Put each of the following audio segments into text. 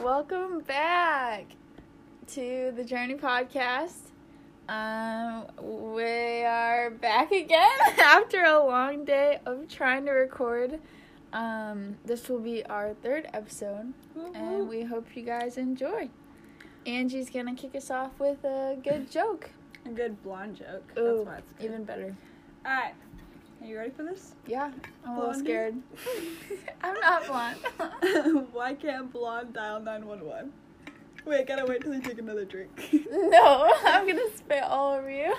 Welcome back to the Journey Podcast. Um, we are back again after a long day of trying to record. Um, this will be our third episode, and we hope you guys enjoy. Angie's gonna kick us off with a good joke. A good blonde joke. Ooh, That's why it's good. even better. Alright. Are you ready for this? Yeah, I'm a little scared. I'm not blonde. why can't blonde dial 911? Wait, gotta wait till you take another drink. no, I'm gonna spit all over you.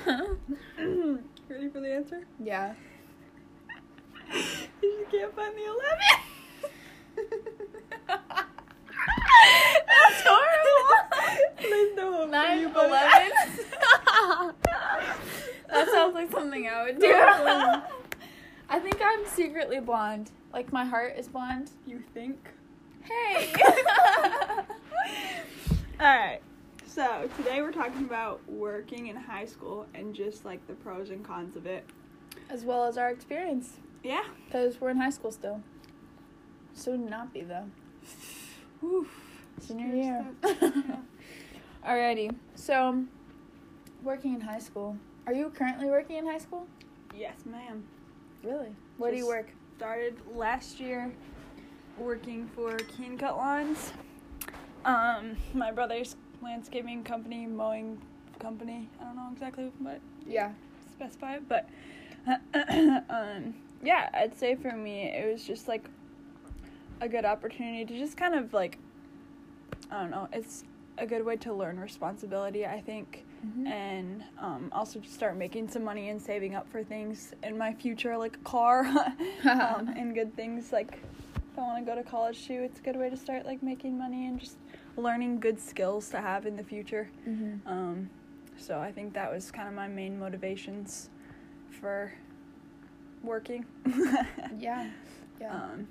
ready for the answer? yeah. you can't find the 11. That's horrible. There's no hope Nine you, but- eleven. that sounds like something I would do. I think I'm secretly blonde. Like my heart is blonde. You think? Hey. Alright. So, today we're talking about working in high school and just like the pros and cons of it. As well as our experience, Yeah. because we're in high school still. Soon not be though. Oof. Senior year. Yeah. Alrighty. So, working in high school. Are you currently working in high school? Yes, ma'am. Really? Where do you work? started last year working for Keen Cut Lawns. Um, my brother's landscaping company, mowing company. I don't know exactly what Yeah. specify but um, yeah, I'd say for me it was just like a good opportunity to just kind of like I don't know. It's a good way to learn responsibility, I think Mm-hmm. and um, also start making some money and saving up for things in my future, like a car um, and good things. Like if I want to go to college too, it's a good way to start like making money and just learning good skills to have in the future. mm-hmm. Um, so I think that was kind of my main motivations for working. Yeah. Yeah. Um,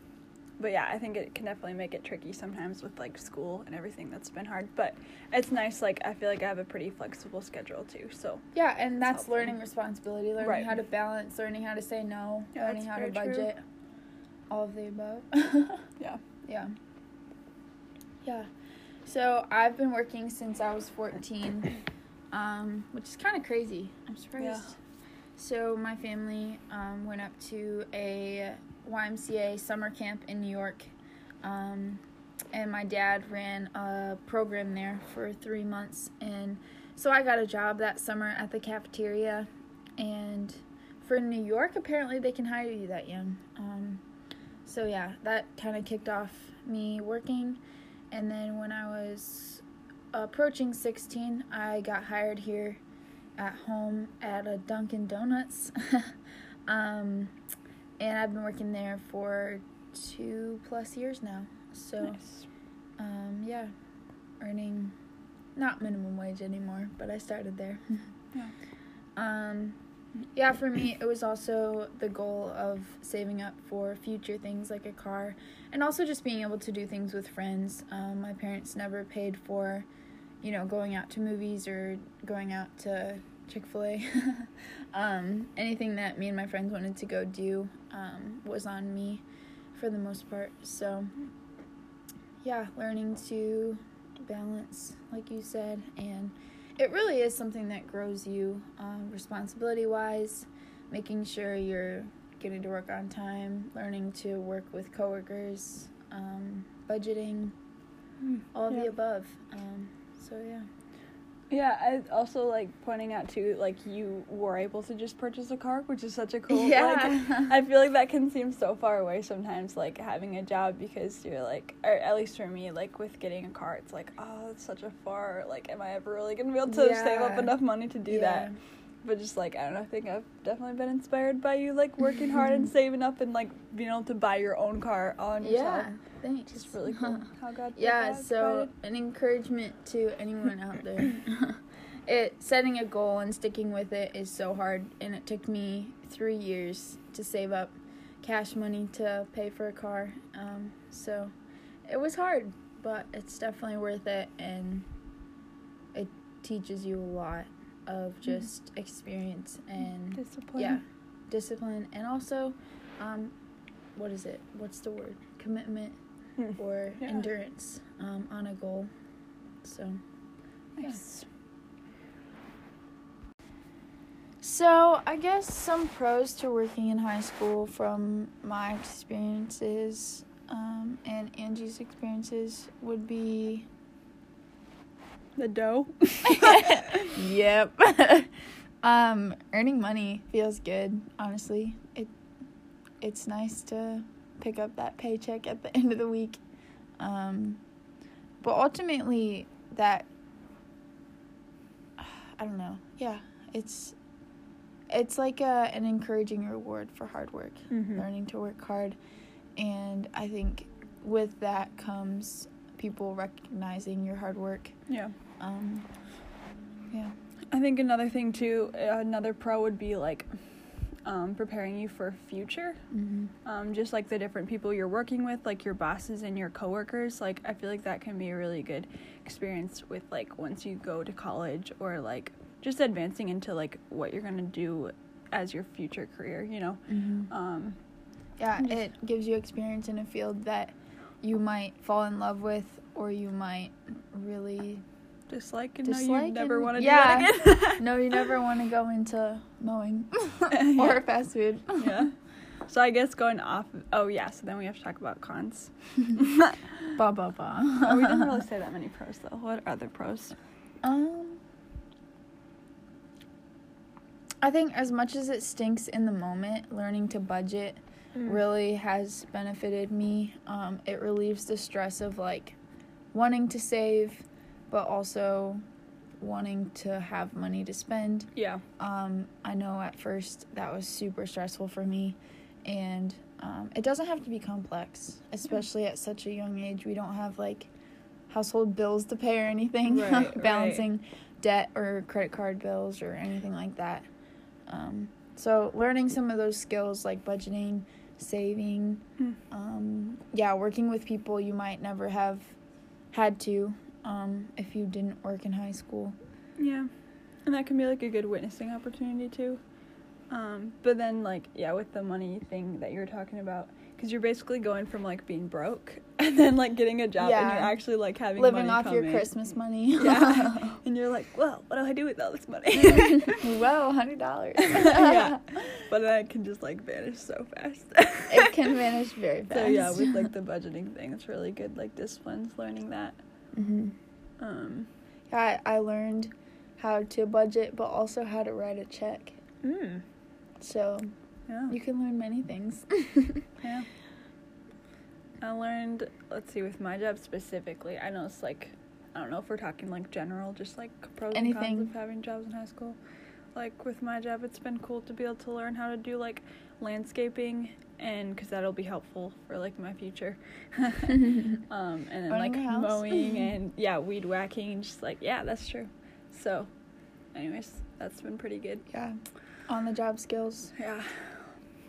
but yeah, I think it can definitely make it tricky sometimes with like school and everything that's been hard. But it's nice. Like I feel like I have a pretty flexible schedule too. So Yeah, and that's helpful. learning responsibility, learning Right. how to balance, learning how to say no, Yeah, learning how to very true. budget. All of the above. yeah. yeah. Yeah. So I've been working since I was 14, um, which is kind of crazy. I'm surprised. Yeah. So my family um, went up to a YMCA summer camp in New York. Um, and my dad ran a program there for three months. And so I got a job that summer at the cafeteria. And for New York, apparently they can hire you that young. Um, so yeah, that kind of kicked off me working. And then when I was approaching 16, I got hired here at home at a Dunkin' Donuts. um, and I've been working there for two plus years now. So, Nice. um, yeah, earning not minimum wage anymore, but I started there. Yeah. Um, yeah, for me, it was also the goal of saving up for future things like a car and also just being able to do things with friends. Um, my parents never paid for, you know, going out to movies or going out to Chick fil A. um, anything that me and my friends wanted to go do um, was on me for the most part. So, yeah, learning to balance, like you said, and it really is something that grows you um, responsibility wise, making sure you're getting to work on time, learning to work with coworkers, um, budgeting, all of the above. So, yeah. Yeah, I also like pointing out too, like you were able to just purchase a car, which is such a cool. Yeah. Like, I feel like that can seem so far away sometimes, like having a job because you're like, or at least for me, like with getting a car, it's like, oh, it's such a far. Like, am I ever really gonna be able to save up enough money to do that? But just like I don't know, I think I've definitely been inspired by you, like working hard and saving up and like being able to buy your own car on yourself. Yeah, thanks. It's really cool. How God. yeah, so provided. an encouragement to anyone out there. it setting a goal and sticking with it is so hard and it took me 3 years to save up cash money to pay for a car. Um, so it was hard, but it's definitely worth it and it teaches you a lot of just experience and discipline. yeah, discipline and also um what is it? What's the word? Commitment. Hmm. or Yeah. endurance um, on a goal. So, Nice. so I guess some pros to working in high school from my experiences um, and Angie's experiences would be The dough. yep. um, earning money feels good. Honestly, it it's nice to pick up that paycheck at the end of the week. Um, but ultimately, that I don't know. Yeah, it's it's like a, an encouraging reward for hard work. Mhm. Learning to work hard, and I think with that comes people recognizing your hard work. Yeah. Um, yeah. I think another thing too, another pro would be like um, preparing you for future. Mm-hmm. Um, just like the different people you're working with, like your bosses and your coworkers. Like I feel like that can be a really good experience with like once you go to college or like just advancing into like what you're gonna do as your future career. You know. Mm-hmm. Um, Yeah, Just- it gives you experience in a field that you might fall in love with, or you might really dislike and know Dislike you never want to yeah. do that again. no, you never want to go into mowing Yeah. or fast food. yeah. So I guess going off. Oh yeah. So then we have to talk about cons. ba ba ba. oh, we didn't really say that many pros though. What are the pros? Um, I think as much as it stinks in the moment, learning to budget really has benefited me. Um, it relieves the stress of like wanting to save, but also wanting to have money to spend. Yeah. Um, I know at first that was super stressful for me, and um, it doesn't have to be complex, especially at such a young age. We don't have like household bills to pay or anything, Right, right. balancing debt or credit card bills or anything like that. Um, so, learning some of those skills like budgeting, saving, Hmm. um, yeah, working with people you might never have had to um, if you didn't work in high school. Yeah. And that can be like a good witnessing opportunity too. Um, but then like yeah, with the money thing that you're talking about, because you're basically going from like being broke and then like getting a job and you're actually like having living money off come your. Christmas money. Yeah. and you're like, well, what do I do with all this money? Whoa, hundred dollars. yeah. But then it can just like vanish so fast. it can vanish very fast. So yeah, with like the budgeting thing, it's really good. Like disciplines, learning that. Mm-hmm. Um. I I learned how to budget, but also how to write a check. Mm, So yeah. you can learn many things. Yeah. I learned, let's see, with my job specifically, I know it's like, I don't know if we're talking like general, just like pros and cons of having jobs in high school. Like with my job, it's been cool to be able to learn how to do like landscaping and because that'll be helpful for like my future. um, and then like house. mowing and yeah, weed whacking, just like, yeah, that's true. So, anyways, that's been pretty good. yeah, on the job skills. Yeah.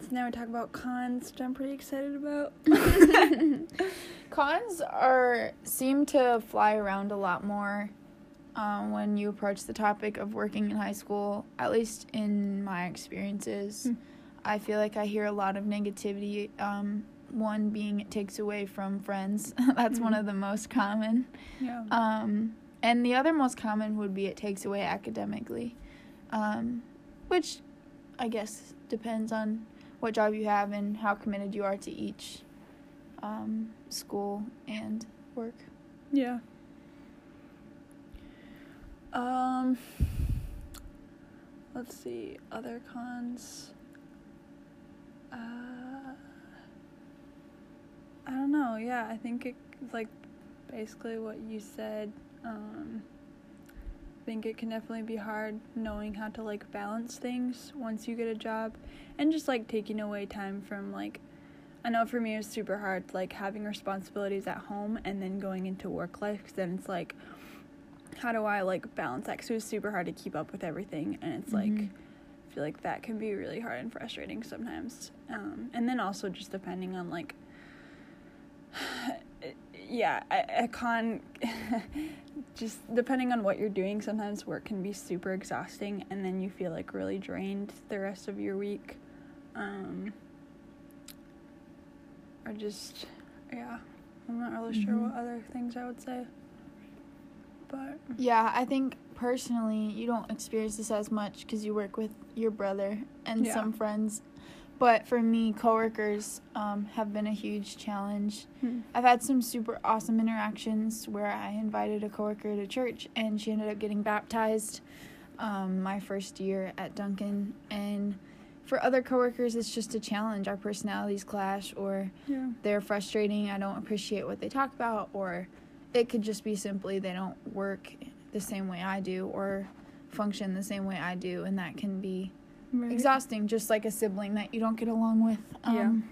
So now we talk about cons, which I'm pretty excited about. Cons are seem to fly around a lot more um, when you approach the topic of working in high school. At least in my experiences, Hmm. I feel like I hear a lot of negativity. Um, one being it takes away from friends. That's one Mhm. of the most common. yeah. Um, and the other most common would be it takes away academically, um, which I guess depends on what job you have and how committed you are to each um, school and work. Yeah. Um let's see other cons. Uh I don't know. Yeah, I think it like basically what you said um think it can definitely be hard knowing how to like balance things once you get a job and just like taking away time from like I know for me it was super hard like having responsibilities at home and then going into work life because then it's like how do I like balance that because it was super hard to keep up with everything and it's like Mhm. I feel like that can be really hard and frustrating sometimes um, and then also just depending on like yeah a, a con just depending on what you're doing sometimes work can be super exhausting and then you feel like really drained the rest of your week um or just yeah I'm not really sure Mhm. what other things I would say. But Yeah, I think personally you don't experience this as much because you work with your brother and Yeah. some friends. But for me, coworkers um, have been a huge challenge. hmm. I've had some super awesome interactions where I invited a coworker to church and she ended up getting baptized um, my first year at Dunkin'. And for other coworkers, it's just a challenge. Our personalities clash, or yeah. they're frustrating. I don't appreciate what they talk about, or it could just be simply they don't work the same way I do or function the same way I do, and that can be Right. exhausting, just like a sibling that you don't get along with. Um,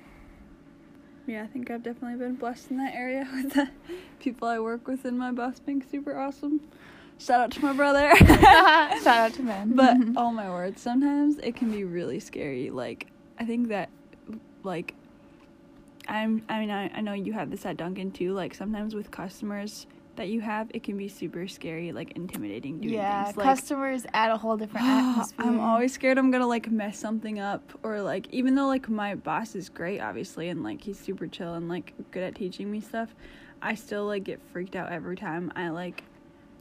Yeah, I think I've definitely been blessed in that area with the people I work with and my boss being super awesome. Shout out to my brother. Shout out to Ben. but oh my word, sometimes it can be really scary. Like I think that like I'm I mean I, I know you have this at Dunkin' too. Like sometimes with customers that you have, it can be super scary, like intimidating doing yeah, things. Like customers add a whole different atmosphere. I'm always scared I'm gonna like mess something up or like even though like my boss is great obviously and like he's super chill and like good at teaching me stuff, I still like get freaked out every time I like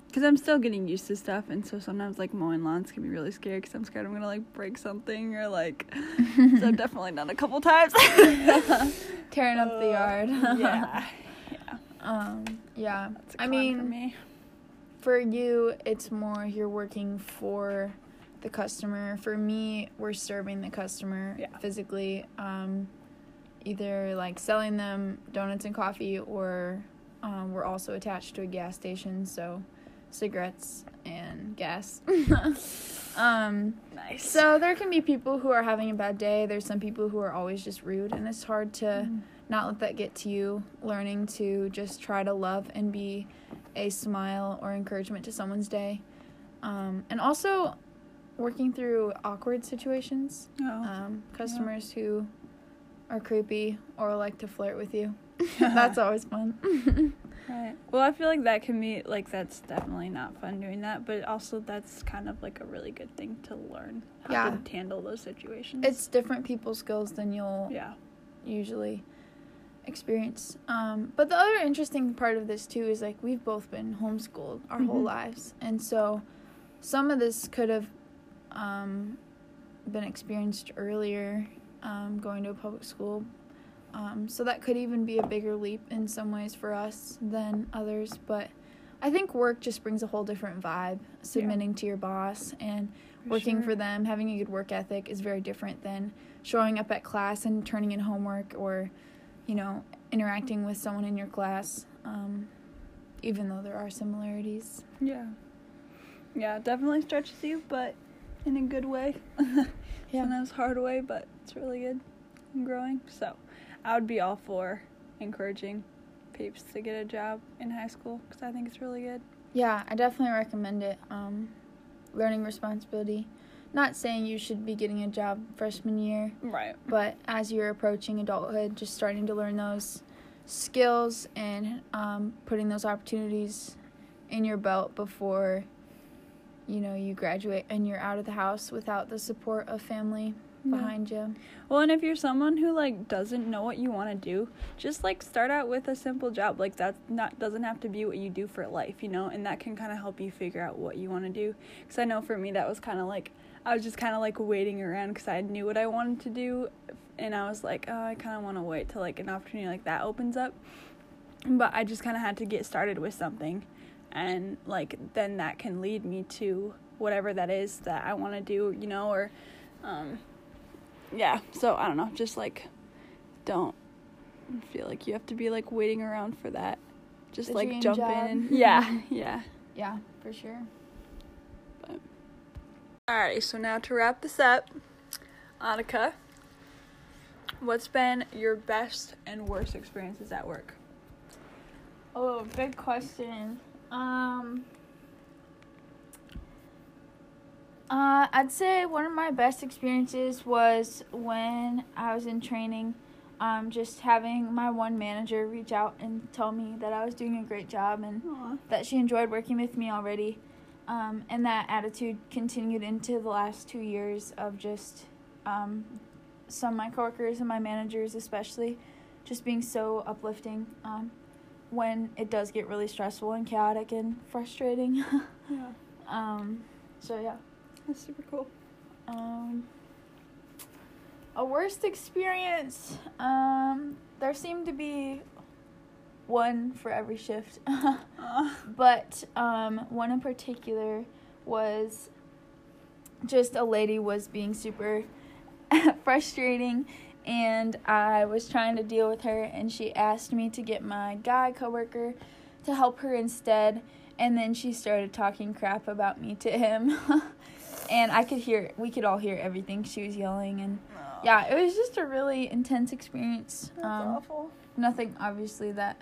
because I'm still getting used to stuff and so sometimes like mowing lawns can be really scary because I'm scared I'm gonna like break something or like so I've definitely done a couple times. tearing up the yard. yeah, yeah. Um. Yeah. That's a I mean, for me. for you, it's more you're working for the customer. For me, we're serving the customer Yeah. physically. Um, either like selling them donuts and coffee, or um, we're also attached to a gas station, so cigarettes and gas. um, nice. so there can be people who are having a bad day. There's some people who are always just rude, and it's hard to Mm. Not let that get to you. Learning to just try to love and be a smile or encouragement to someone's day, um, and also working through awkward situations. Oh. Um, customers who are creepy or like to flirt with you. That's always fun. Right. Well, I feel like that can be like that's definitely not fun doing that, but also that's kind of like a really good thing to learn how Yeah. to handle those situations. it's different people skills than you'll yeah. usually experience. Um, but the other interesting part of this too is like we've both been homeschooled our whole Mhm. lives, and so some of this could have um, been experienced earlier, um, going to a public school. Um, so that could even be a bigger leap in some ways for us than others. But I think work just brings a whole different vibe. Submitting to your boss and working sure. for them, having a good work ethic is very different than showing up at class and turning in homework or, you know, interacting with someone in your class. Um, even though there are similarities. Yeah. Yeah, definitely stretches you, but in a good way. Yeah. Sometimes hard way, but it's really good and growing. So, I would be all for encouraging peeps to get a job in high school because I think it's really good. Yeah, I definitely recommend it. Um, learning responsibility. Not saying you should be getting a job freshman year, Right. but as you're approaching adulthood, just starting to learn those skills and um, putting those opportunities in your belt before you know you graduate and you're out of the house without the support of family behind you. Well, and if you're someone who like doesn't know what you want to do, just like start out with a simple job. Like that not doesn't have to be what you do for life, you know, and that can kind of help you figure out what you want to do. Cuz I know for me that was kind of like I was just kind of like waiting around cuz I knew what I wanted to do and I was like, "Oh, I kind of want to wait till like an opportunity like that opens up." But I just kind of had to get started with something and like then that can lead me to whatever that is that I want to do, you know, or um yeah so i don't know just like don't feel like you have to be like waiting around for that just The like jump job. in yeah yeah Yeah, for sure. alrighty so now to wrap this up annika what's been your best and worst experiences at work Oh, good question. Um uh, I'd say one of my best experiences was when I was in training. Um, just having my one manager reach out and tell me that I was doing a great job and Aww. that she enjoyed working with me already. Um, and that attitude continued into the last two years of just um, some of my coworkers and my managers, especially, just being so uplifting. Um, when it does get really stressful and chaotic and frustrating. Yeah. um, so yeah. That's super cool. Um, a worst experience. Um, there seemed to be one for every shift, but um, one in particular was just a lady was being super frustrating, and I was trying to deal with her, and she asked me to get my guy coworker to help her instead, and then she started talking crap about me to him. and I could hear, we could all hear everything she was yelling, and yeah, it was just a really intense experience. That's Um, awful. nothing obviously that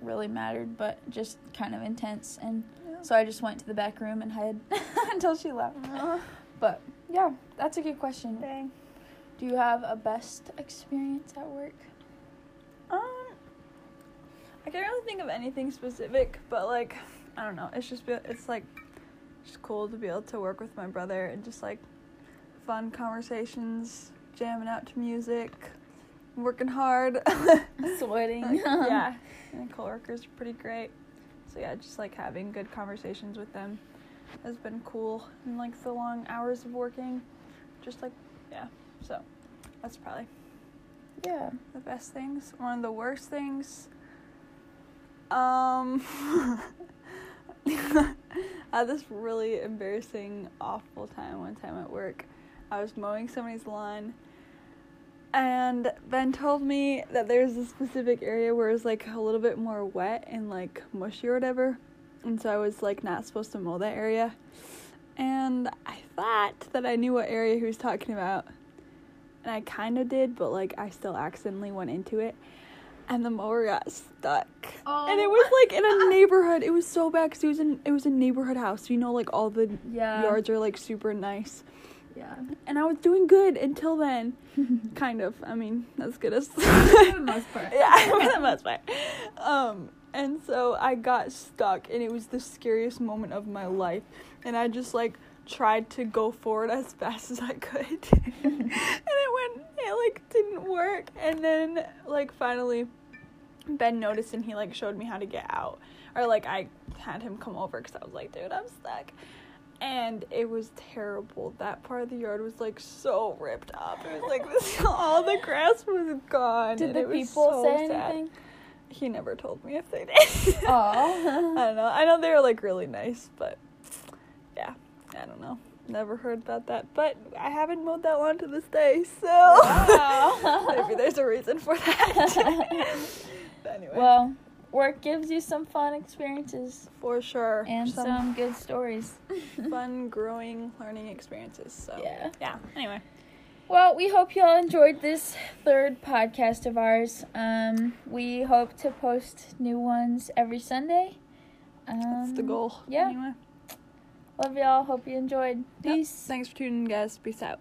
really mattered, but just kind of intense. And Yeah. so I just went to the back room and hid until she left. But yeah, that's a good question. dang. Do you have a best experience at work? Um, I can't really think of anything specific, but like, I don't know. It's just it's like just cool to be able to work with my brother and just like fun conversations, jamming out to music, working hard. Sweating. Like, yeah, and coworkers are pretty great. So yeah, just like having good conversations with them has been cool. And like the long hours of working, just like yeah. So that's probably Yeah. the best things. One of the worst things. Um, I had this really embarrassing, awful time one time at work. I was mowing somebody's lawn, and Ben told me that there's a specific area where it's like a little bit more wet and like mushy or whatever, and so I was like not supposed to mow that area. And I thought that I knew what area he was talking about and I kind of did, but like I still accidentally went into it, and the mower got stuck. And it Oh. was like in a neighborhood. It was so bad because it was in it was a neighborhood house. You know, like all the Yeah. yards are like super nice. Yeah. And I was doing good until then, kind of. I mean, as good as For the most part. yeah, for the most part. Um, and so I got stuck, and it was the scariest moment of my life. And I just like tried to go forward as fast as I could, and it went, it like didn't work. And then like finally, Ben noticed, and he like showed me how to get out, or like I had him come over because I was like, dude, I'm stuck. And it was terrible. That part of the yard was like so ripped up. It was like this, all the grass was gone. Did the people so say sad. anything? He never told me if they did. Oh. I don't know. I know they were like really nice, but yeah, I don't know. Never heard about that, but I haven't mowed that lawn to this day, so Wow. maybe there's a reason for that. But anyway, well, work gives you some fun experiences for sure, and some, good stories. fun, growing, learning experiences. So Yeah. yeah. Anyway, Well, we hope y'all enjoyed this third podcast of ours. Um, we hope to post new ones every Sunday. Um, that's the goal. yeah. Anyway, Love y'all. Hope you enjoyed. Yep. Peace. thanks for tuning in, guys. Peace out.